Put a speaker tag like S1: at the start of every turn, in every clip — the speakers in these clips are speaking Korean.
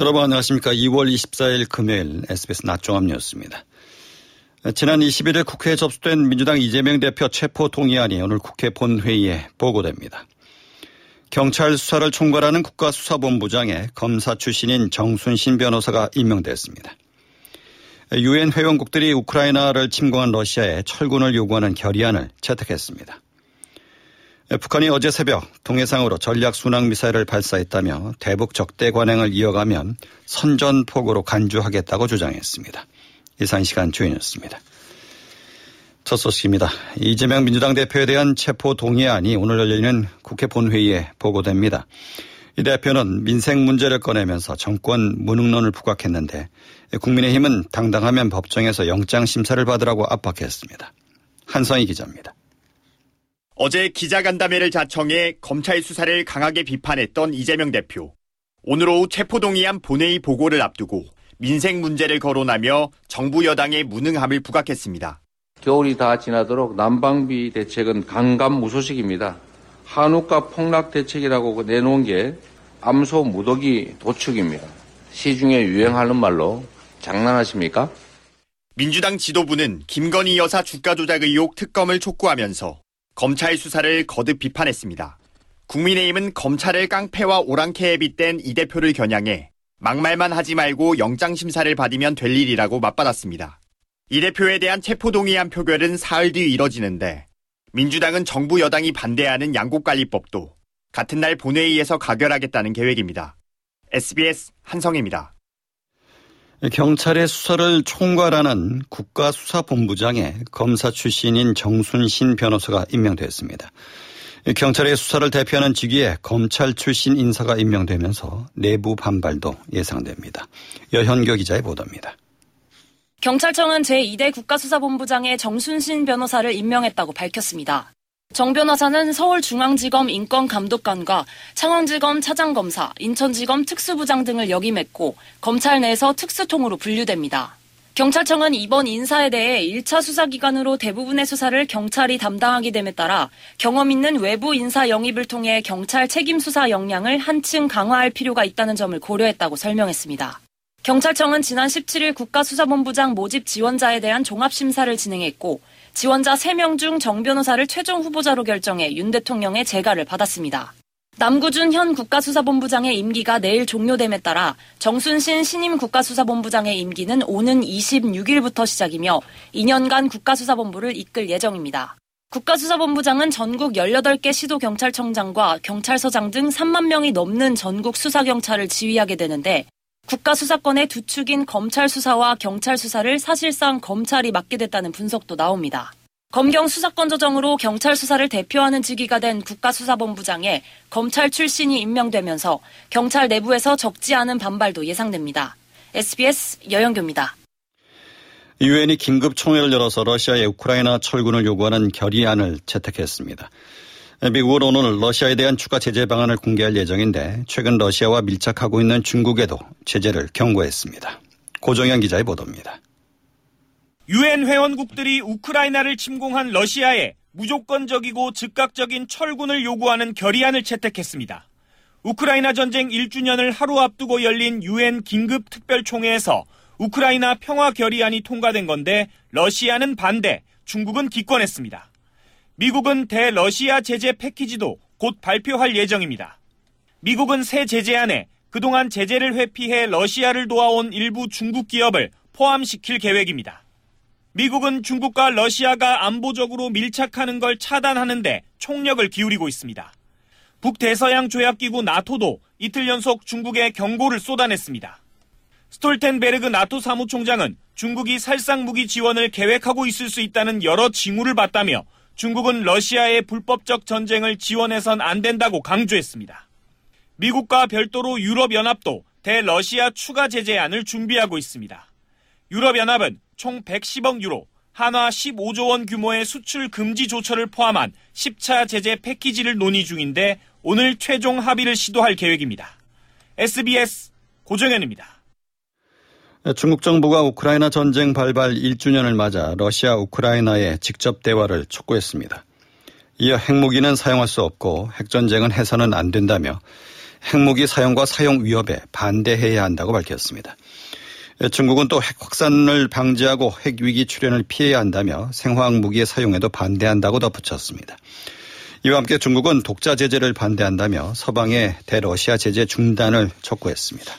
S1: 여러분 안녕하십니까. 2월 24일 금요일 SBS 낮종합 뉴스입니다. 지난 21일 국회에 접수된 민주당 이재명 대표 체포 동의안이 오늘 국회 본회의에 보고됩니다. 경찰 수사를 총괄하는 국가수사본부장에 검사 출신인 정순신 변호사가 임명됐습니다. 유엔 회원국들이 우크라이나를 침공한 러시아에 철군을 요구하는 결의안을 채택했습니다. 북한이 어제 새벽 동해상으로 전략 순항 미사일을 발사했다며 대북 적대 관행을 이어가면 선전포고로 간주하겠다고 주장했습니다. 이상 시간 주인이었습니다. 첫 소식입니다. 이재명 민주당 대표에 대한 체포 동의안이 오늘 열리는 국회 본회의에 보고됩니다. 이 대표는 민생 문제를 꺼내면서 정권 무능론을 부각했는데 국민의힘은 당당하면 법정에서 영장 심사를 받으라고 압박했습니다. 한성희 기자입니다.
S2: 어제 기자간담회를 자청해 검찰 수사를 강하게 비판했던 이재명 대표. 오늘 오후 체포동의안 본회의 보고를 앞두고 민생 문제를 거론하며 정부 여당의 무능함을 부각했습니다.
S3: 겨울이 다 지나도록 난방비 대책은 강감 무소식입니다. 한우가 폭락 대책이라고 내놓은 게 암소 무더기 도축입니다. 시중에 유행하는 말로 장난하십니까?
S2: 민주당 지도부는 김건희 여사 주가 조작 의혹 특검을 촉구하면서 검찰 수사를 거듭 비판했습니다. 국민의힘은 검찰을 깡패와 오랑캐에 빗댄 이 대표를 겨냥해 막말만 하지 말고 영장 심사를 받으면 될 일이라고 맞받았습니다. 이 대표에 대한 체포동의안 표결은 사흘 뒤 이뤄지는데 민주당은 정부 여당이 반대하는 양국관리법도 같은 날 본회의에서 가결하겠다는 계획입니다. SBS 한성입니다.
S1: 경찰의 수사를 총괄하는 국가수사본부장에 검사 출신인 정순신 변호사가 임명됐습니다. 경찰의 수사를 대표하는 직위에 검찰 출신 인사가 임명되면서 내부 반발도 예상됩니다. 여현교 기자의 보도입니다.
S4: 경찰청은 제2대 국가수사본부장에 정순신 변호사를 임명했다고 밝혔습니다. 정 변호사는 서울중앙지검 인권감독관과 창원지검 차장검사, 인천지검 특수부장 등을 역임했고 검찰 내에서 특수통으로 분류됩니다. 경찰청은 이번 인사에 대해 1차 수사기관으로 대부분의 수사를 경찰이 담당하게 됨에 따라 경험 있는 외부 인사 영입을 통해 경찰 책임 수사 역량을 한층 강화할 필요가 있다는 점을 고려했다고 설명했습니다. 경찰청은 지난 17일 국가수사본부장 모집 지원자에 대한 종합심사를 진행했고 지원자 3명 중 정 변호사를 최종 후보자로 결정해 윤 대통령의 재가를 받았습니다. 남구준 현 국가수사본부장의 임기가 내일 종료됨에 따라 정순신 신임 국가수사본부장의 임기는 오는 26일부터 시작이며 2년간 국가수사본부를 이끌 예정입니다. 국가수사본부장은 전국 18개 시도경찰청장과 경찰서장 등 3만 명이 넘는 전국 수사경찰을 지휘하게 되는데 국가수사권의 두 축인 검찰 수사와 경찰 수사를 사실상 검찰이 맡게 됐다는 분석도 나옵니다. 검경 수사권 조정으로 경찰 수사를 대표하는 직위가 된 국가수사본부장에 검찰 출신이 임명되면서 경찰 내부에서 적지 않은 반발도 예상됩니다. SBS 여영교입니다.
S1: 유엔이 긴급 총회를 열어서 러시아의 우크라이나 철군을 요구하는 결의안을 채택했습니다. 미국은 오늘 러시아에 대한 추가 제재 방안을 공개할 예정인데 최근 러시아와 밀착하고 있는 중국에도 제재를 경고했습니다. 고정현 기자의 보도입니다.
S5: 유엔 회원국들이 우크라이나를 침공한 러시아에 무조건적이고 즉각적인 철군을 요구하는 결의안을 채택했습니다. 우크라이나 전쟁 1주년을 하루 앞두고 열린 유엔 긴급 특별총회에서 우크라이나 평화 결의안이 통과된 건데 러시아는 반대, 중국은 기권했습니다. 미국은 대러시아 제재 패키지도 곧 발표할 예정입니다. 미국은 새 제재안에 그동안 제재를 회피해 러시아를 도와온 일부 중국 기업을 포함시킬 계획입니다. 미국은 중국과 러시아가 안보적으로 밀착하는 걸 차단하는데 총력을 기울이고 있습니다. 북대서양 조약기구 나토도 이틀 연속 중국에 경고를 쏟아냈습니다. 스톨텐베르그 나토 사무총장은 중국이 살상 무기 지원을 계획하고 있을 수 있다는 여러 징후를 봤다며 중국은 러시아의 불법적 전쟁을 지원해선 안 된다고 강조했습니다. 미국과 별도로 유럽연합도 대러시아 추가 제재안을 준비하고 있습니다. 유럽연합은 총 110억 유로, 한화 15조 원 규모의 수출 금지 조처를 포함한 10차 제재 패키지를 논의 중인데 오늘 최종 합의를 시도할 계획입니다. SBS 고정현입니다.
S1: 중국 정부가 우크라이나 전쟁 발발 1주년을 맞아 러시아 우크라이나의 직접 대화를 촉구했습니다. 이어 핵무기는 사용할 수 없고 핵전쟁은 해서는 안 된다며 핵무기 사용과 사용 위협에 반대해야 한다고 밝혔습니다. 중국은 또 핵 확산을 방지하고 핵 위기 출현을 피해야 한다며 생화학 무기의 사용에도 반대한다고 덧붙였습니다. 이와 함께 중국은 독자 제재를 반대한다며 서방의 대러시아 제재 중단을 촉구했습니다.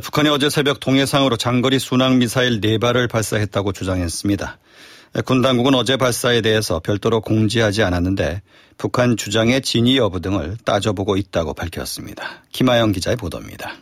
S1: 북한이 어제 새벽 동해상으로 장거리 순항 미사일 4발을 발사했다고 주장했습니다. 군 당국은 어제 발사에 대해서 별도로 공지하지 않았는데 북한 주장의 진위 여부 등을 따져보고 있다고 밝혔습니다. 김아영 기자의 보도입니다.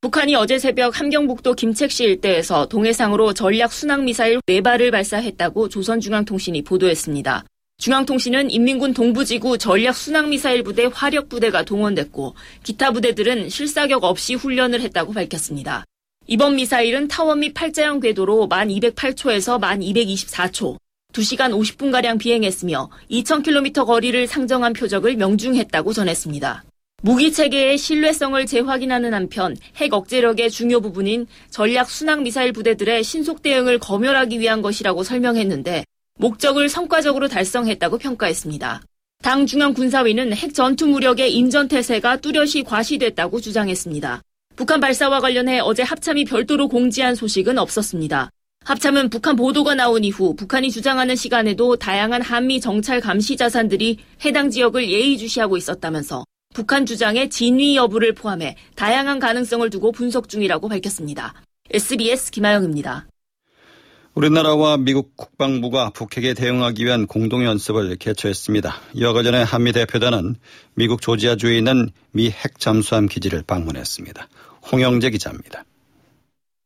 S6: 북한이 어제 새벽 함경북도 김책시 일대에서 동해상으로 전략 순항미사일 4발을 발사했다고 조선중앙통신이 보도했습니다. 중앙통신은 인민군 동부지구 전략 순항미사일 부대 화력 부대가 동원됐고 기타 부대들은 실사격 없이 훈련을 했다고 밝혔습니다. 이번 미사일은 타원 및 팔자형 궤도로 1208초에서 1224초, 2시간 50분가량 비행했으며 2000km 거리를 상정한 표적을 명중했다고 전했습니다. 무기 체계의 신뢰성을 재확인하는 한편 핵 억제력의 중요 부분인 전략 순항 미사일 부대들의 신속 대응을 검열하기 위한 것이라고 설명했는데 목적을 성과적으로 달성했다고 평가했습니다. 당 중앙군사위는 핵 전투 무력의 인전 태세가 뚜렷이 과시됐다고 주장했습니다. 북한 발사와 관련해 어제 합참이 별도로 공지한 소식은 없었습니다. 합참은 북한 보도가 나온 이후 북한이 주장하는 시간에도 다양한 한미 정찰 감시 자산들이 해당 지역을 예의주시하고 있었다면서 북한 주장의 진위 여부를 포함해 다양한 가능성을 두고 분석 중이라고 밝혔습니다. SBS 김아영입니다.
S1: 우리나라와 미국 국방부가 북핵에 대응하기 위한 공동연습을 개최했습니다. 이와 관련해 한미 대표단은 미국 조지아주에 있는 미 핵 잠수함 기지를 방문했습니다. 홍영재 기자입니다.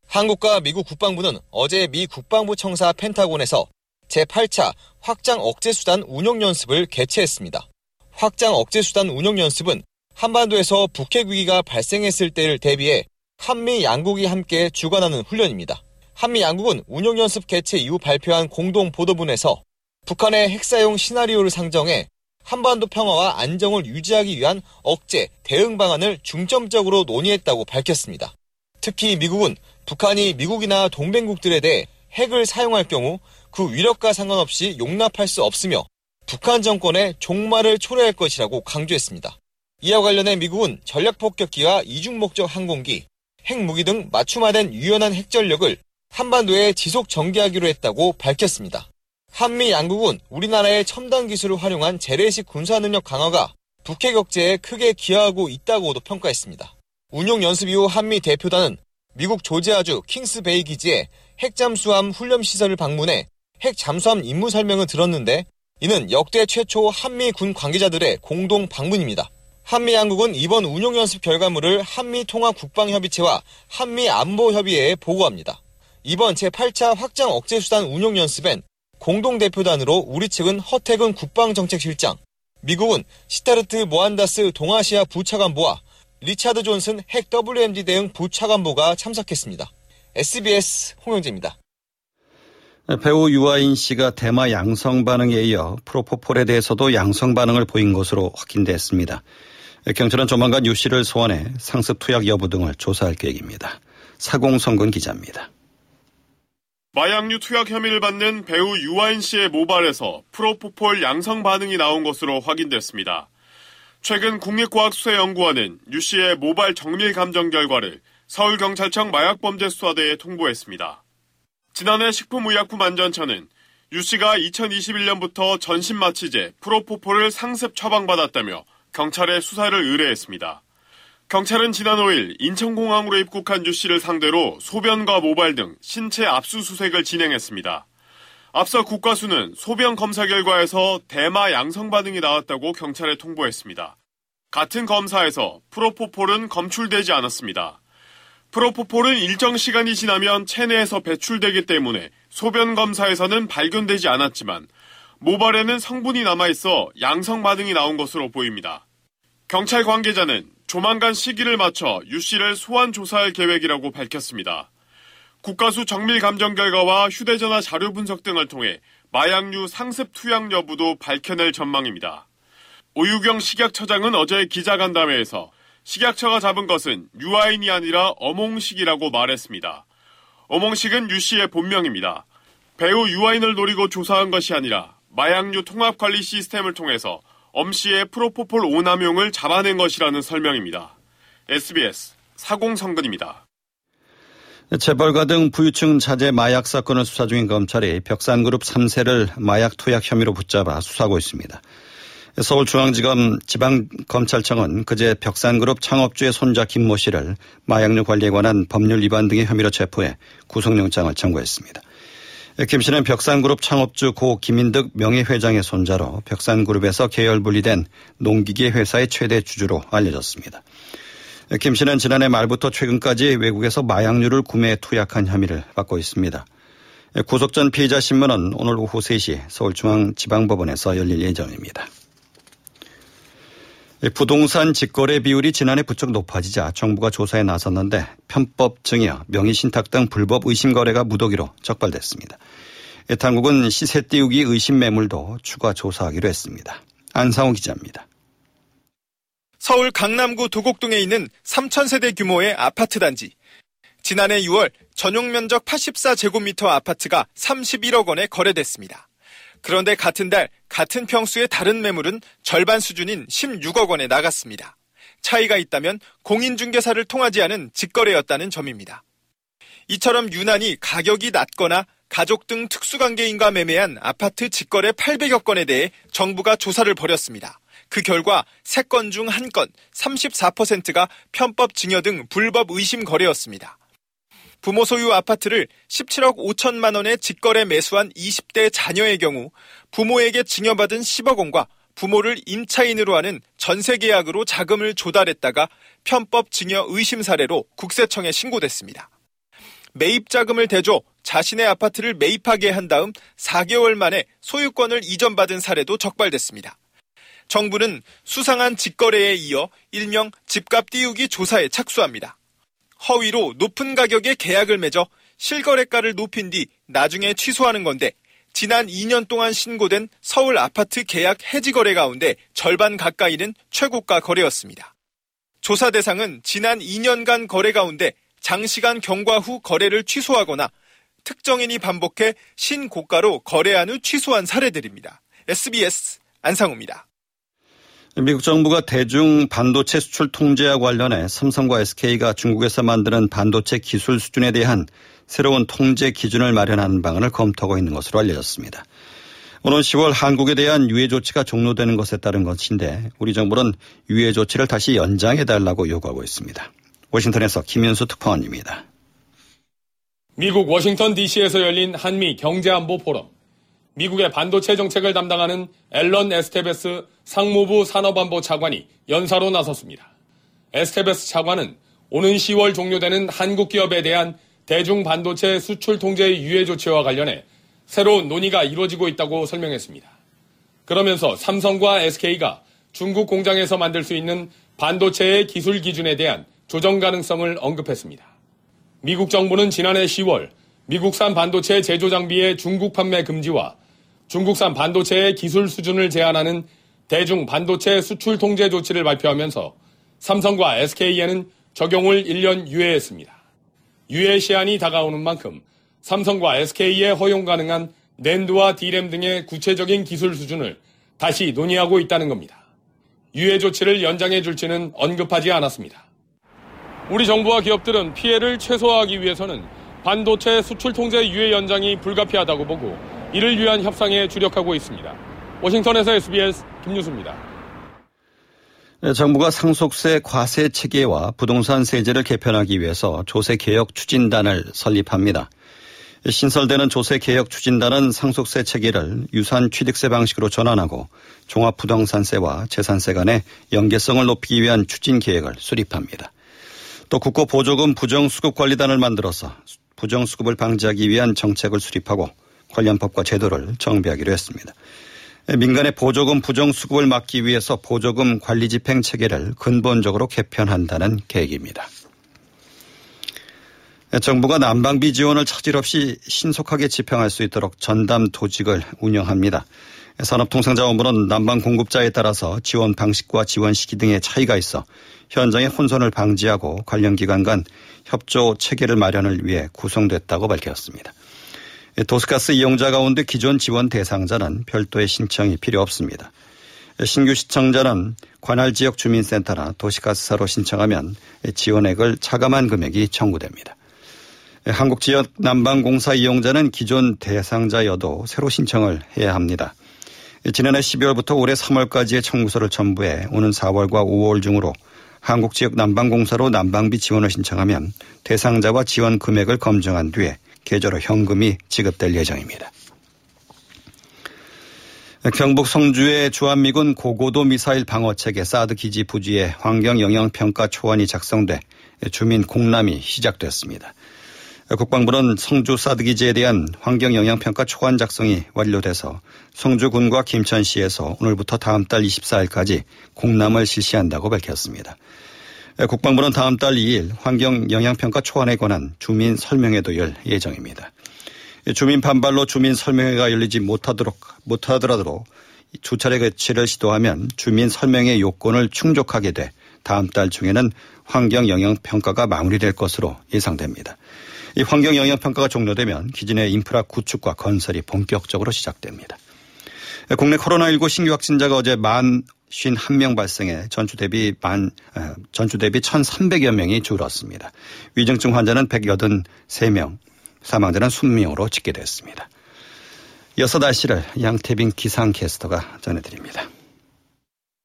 S7: 한국과 미국 국방부는 어제 미 국방부 청사 펜타곤에서 제8차 확장 억제수단 운용연습을 개최했습니다. 확장 억제수단 운용연습은 한반도에서 북핵 위기가 발생했을 때를 대비해 한미 양국이 함께 주관하는 훈련입니다. 한미 양국은 운용연습 개최 이후 발표한 공동 보도문에서 북한의 핵사용 시나리오를 상정해 한반도 평화와 안정을 유지하기 위한 억제, 대응 방안을 중점적으로 논의했다고 밝혔습니다. 특히 미국은 북한이 미국이나 동맹국들에 대해 핵을 사용할 경우 그 위력과 상관없이 용납할 수 없으며 북한 정권의 종말을 초래할 것이라고 강조했습니다. 이와 관련해 미국은 전략폭격기와 이중 목적 항공기, 핵무기 등 맞춤화된 유연한 핵전력을 한반도에 지속 전개하기로 했다고 밝혔습니다. 한미 양국은 우리나라의 첨단 기술을 활용한 재래식 군사 능력 강화가 북핵 억제에 크게 기여하고 있다고도 평가했습니다. 운용 연습 이후 한미 대표단은 미국 조지아주 킹스베이 기지에 핵잠수함 훈련 시설을 방문해 핵 잠수함 임무 설명을 들었는데 이는 역대 최초 한미 군 관계자들의 공동 방문입니다. 한미 양국은 이번 운용 연습 결과물을 한미 통합 국방협의체와 한미 안보협의회에 보고합니다. 이번 제8차 확장 억제수단 운용 연습엔 공동대표단으로 우리 측은 허태근 국방정책실장, 미국은 싯다르트 모한다스 동아시아 부차관보와 리차드 존슨 핵 WMD 대응 부차관보가 참석했습니다. SBS 홍영재입니다.
S1: 배우 유아인 씨가 대마 양성 반응에 이어 프로포폴에 대해서도 양성 반응을 보인 것으로 확인됐습니다. 경찰은 조만간 유 씨를 소환해 상습 투약 여부 등을 조사할 계획입니다. 사공성근 기자입니다.
S5: 마약류 투약 혐의를 받는 배우 유아인 씨의 모발에서 프로포폴 양성 반응이 나온 것으로 확인됐습니다. 최근 국립과학수사연구원은 유 씨의 모발 정밀 감정 결과를 서울경찰청 마약범죄수사대에 통보했습니다. 지난해 식품의약품안전처는 유 씨가 2021년부터 전신 마취제 프로포폴을 상습 처방받았다며 경찰에 수사를 의뢰했습니다. 경찰은 지난 5일 인천공항으로 입국한 유 씨를 상대로 소변과 모발 등 신체 압수수색을 진행했습니다. 앞서 국가수는 소변 검사 결과에서 대마 양성 반응이 나왔다고 경찰에 통보했습니다. 같은 검사에서 프로포폴은 검출되지 않았습니다. 프로포폴은 일정 시간이 지나면 체내에서 배출되기 때문에 소변 검사에서는 발견되지 않았지만 모발에는 성분이 남아있어 양성 반응이 나온 것으로 보입니다. 경찰 관계자는 조만간 시기를 맞춰 유 씨를 소환 조사할 계획이라고 밝혔습니다. 국가수 정밀 감정 결과와 휴대전화 자료 분석 등을 통해 마약류 상습 투약 여부도 밝혀낼 전망입니다. 오유경 식약처장은 어제 기자간담회에서 식약처가 잡은 것은 유아인이 아니라 어몽식이라고 말했습니다. 어몽식은 유 씨의 본명입니다. 배우 유아인을 노리고 조사한 것이 아니라 마약류 통합관리 시스템을 통해서 엄 씨의 프로포폴 오남용을 잡아낸 것이라는 설명입니다. SBS 사공성근입니다.
S1: 재벌가 등 부유층 자제 마약 사건을 수사 중인 검찰이 벽산그룹 3세를 마약 투약 혐의로 붙잡아 수사하고 있습니다. 서울중앙지검 지방검찰청은 그제 벽산그룹 창업주의 손자 김모 씨를 마약류 관리에 관한 법률 위반 등의 혐의로 체포해 구속영장을 청구했습니다. 김 씨는 벽산그룹 창업주 고 김인득 명예회장의 손자로 벽산그룹에서 계열 분리된 농기계 회사의 최대 주주로 알려졌습니다. 김 씨는 지난해 말부터 최근까지 외국에서 마약류를 구매 투약한 혐의를 받고 있습니다. 구속 전 피의자 신문은 오늘 오후 3시 서울중앙지방법원에서 열릴 예정입니다. 부동산 직거래 비율이 지난해 부쩍 높아지자 정부가 조사에 나섰는데 편법 증여, 명의신탁 등 불법 의심 거래가 무더기로 적발됐습니다. 당국은 시세 띄우기 의심 매물도 추가 조사하기로 했습니다. 안상호 기자입니다.
S8: 서울 강남구 도곡동에 있는 3천세대 규모의 아파트 단지. 지난해 6월 전용 면적 84제곱미터 아파트가 31억 원에 거래됐습니다. 그런데 같은 달 같은 평수의 다른 매물은 절반 수준인 16억 원에 나갔습니다. 차이가 있다면 공인중개사를 통하지 않은 직거래였다는 점입니다. 이처럼 유난히 가격이 낮거나 가족 등 특수관계인과 매매한 아파트 직거래 800여 건에 대해 정부가 조사를 벌였습니다. 그 결과 3건 중 1건 34%가 편법 증여 등 불법 의심 거래였습니다. 부모 소유 아파트를 17억 5천만 원에 직거래 매수한 20대 자녀의 경우 부모에게 증여받은 10억 원과 부모를 임차인으로 하는 전세 계약으로 자금을 조달했다가 편법 증여 의심 사례로 국세청에 신고됐습니다. 매입 자금을 대줘 자신의 아파트를 매입하게 한 다음 4개월 만에 소유권을 이전받은 사례도 적발됐습니다. 정부는 수상한 직거래에 이어 일명 집값 띄우기 조사에 착수합니다. 허위로 높은 가격의 계약을 맺어 실거래가를 높인 뒤 나중에 취소하는 건데 지난 2년 동안 신고된 서울 아파트 계약 해지 거래 가운데 절반 가까이는 최고가 거래였습니다. 조사 대상은 지난 2년간 거래 가운데 장시간 경과 후 거래를 취소하거나 특정인이 반복해 신고가로 거래한 후 취소한 사례들입니다. SBS 안상우입니다.
S1: 미국 정부가 대중 반도체 수출 통제와 관련해 삼성과 SK가 중국에서 만드는 반도체 기술 수준에 대한 새로운 통제 기준을 마련하는 방안을 검토하고 있는 것으로 알려졌습니다. 오는 10월 한국에 대한 유해 조치가 종료되는 것에 따른 것인데 우리 정부는 유해 조치를 다시 연장해달라고 요구하고 있습니다. 워싱턴에서 김현수 특파원입니다.
S9: 미국 워싱턴 DC에서 열린 한미 경제안보 포럼. 미국의 반도체 정책을 담당하는 앨런 에스테베스 상무부 산업안보 차관이 연사로 나섰습니다. 에스테베스 차관은 오는 10월 종료되는 한국 기업에 대한 대중 반도체 수출 통제 유예 조치와 관련해 새로운 논의가 이루어지고 있다고 설명했습니다. 그러면서 삼성과 SK가 중국 공장에서 만들 수 있는 반도체의 기술 기준에 대한 조정 가능성을 언급했습니다. 미국 정부는 지난해 10월 미국산 반도체 제조 장비의 중국 판매 금지와 중국산 반도체의 기술 수준을 제한하는 대중 반도체 수출 통제 조치를 발표하면서 삼성과 SK에는 적용을 1년 유예했습니다. 유예 시한이 다가오는 만큼 삼성과 SK에 허용 가능한 낸드와 디램 등의 구체적인 기술 수준을 다시 논의하고 있다는 겁니다. 유예 조치를 연장해 줄지는 언급하지 않았습니다. 우리 정부와 기업들은 피해를 최소화하기 위해서는 반도체 수출 통제 유예 연장이 불가피하다고 보고 이를 위한 협상에 주력하고 있습니다. 워싱턴에서 SBS 김유수입니다.
S1: 네, 정부가 상속세 과세 체계와 부동산 세제를 개편하기 위해서 조세 개혁 추진단을 설립합니다. 신설되는 조세 개혁 추진단은 상속세 체계를 유산 취득세 방식으로 전환하고 종합 부동산세와 재산세 간의 연계성을 높이기 위한 추진 계획을 수립합니다. 또 국고 보조금 부정수급 관리단을 만들어서 부정수급을 방지하기 위한 정책을 수립하고 관련 법과 제도를 정비하기로 했습니다. 민간의 보조금 부정 수급을 막기 위해서 보조금 관리 집행 체계를 근본적으로 개편한다는 계획입니다. 정부가 난방비 지원을 차질 없이 신속하게 집행할 수 있도록 전담 조직을 운영합니다. 산업통상자원부는 난방 공급자에 따라서 지원 방식과 지원 시기 등의 차이가 있어 현장의 혼선을 방지하고 관련 기관 간 협조 체계를 마련을 위해 구성됐다고 밝혔습니다. 도스가스 이용자 가운데 기존 지원 대상자는 별도의 신청이 필요 없습니다. 신규 시청자는 관할 지역 주민센터나 도시가스사로 신청하면 지원액을 차감한 금액이 청구됩니다. 한국지역 난방공사 이용자는 기존 대상자여도 새로 신청을 해야 합니다. 지난해 12월부터 올해 3월까지의 청구서를 첨부해 오는 4월과 5월 중으로 한국지역 난방공사로 난방비 지원을 신청하면 대상자와 지원 금액을 검증한 뒤에 계좌로 현금이 지급될 예정입니다. 경북 성주의 주한미군 고고도 미사일 방어체계 사드 기지 부지에 환경영향평가 초안이 작성돼 주민 공람이 시작됐습니다. 국방부는 성주 사드 기지에 대한 환경영향평가 초안 작성이 완료돼서 성주군과 김천시에서 오늘부터 다음 달 24일까지 공람을 실시한다고 밝혔습니다. 국방부는 다음 달 2일 환경 영향평가 초안에 관한 주민 설명회도 열 예정입니다. 주민 반발로 주민 설명회가 열리지 못하도록 못하더라도 두 차례 개최를 시도하면 주민 설명회 요건을 충족하게 돼 다음 달 중에는 환경 영향 평가가 마무리될 것으로 예상됩니다. 이 환경 영향 평가가 종료되면 기존의 인프라 구축과 건설이 본격적으로 시작됩니다. 국내 코로나19 신규 확진자가 어제 만 51명 발생해 전주 대비 만, 전주 대비 1,300여 명이 줄었습니다. 위중증 환자는 183명, 사망자는 20명으로 집계됐습니다. 이어서 날씨를 양태빈 기상캐스터가 전해드립니다.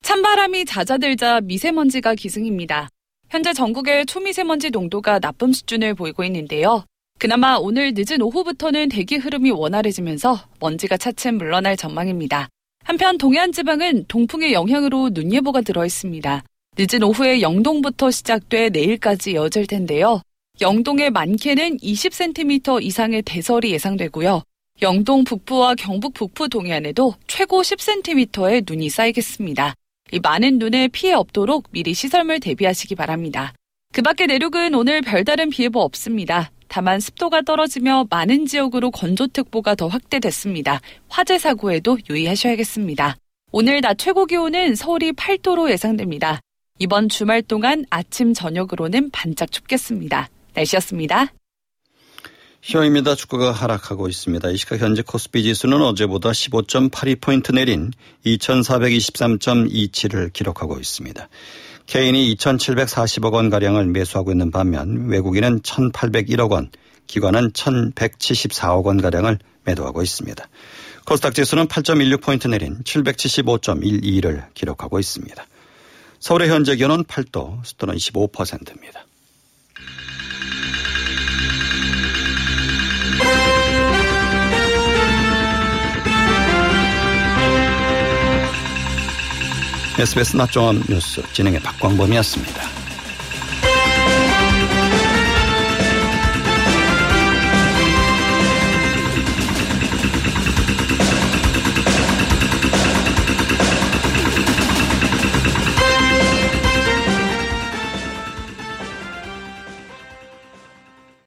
S10: 찬바람이 잦아들자 미세먼지가 기승입니다. 현재 전국의 초미세먼지 농도가 나쁨 수준을 보이고 있는데요. 그나마 오늘 늦은 오후부터는 대기 흐름이 원활해지면서 먼지가 차츰 물러날 전망입니다. 한편 동해안 지방은 동풍의 영향으로 눈 예보가 들어 있습니다. 늦은 오후에 영동부터 시작돼 내일까지 이어질 텐데요. 영동의 많게는 20cm 이상의 대설이 예상되고요. 영동 북부와 경북 북부 동해안에도 최고 10cm의 눈이 쌓이겠습니다. 이 많은 눈에 피해 없도록 미리 시설물 대비하시기 바랍니다. 그 밖에 내륙은 오늘 별다른 비 예보 없습니다. 다만 습도가 떨어지며 많은 지역으로 건조특보가 더 확대됐습니다. 화재 사고에도 유의하셔야겠습니다. 오늘 낮 최고 기온은 서울이 8도로 예상됩니다. 이번 주말 동안 아침 저녁으로는 반짝 춥겠습니다. 날씨였습니다.
S1: 시험입니다. 주가가 하락하고 있습니다. 이 시각 현재 코스피 지수는 어제보다 15.82포인트 내린 2423.27을 기록하고 있습니다. 개인이 2,740억 원 가량을 매수하고 있는 반면 외국인은 1,801억 원, 기관은 1,174억 원 가량을 매도하고 있습니다. 코스닥 지수는 8.16포인트 내린 775.12를 기록하고 있습니다. 서울의 현재 기온은 8도, 습도는 25%입니다. SBS 낮종합 뉴스 진행의 박광범이었습니다.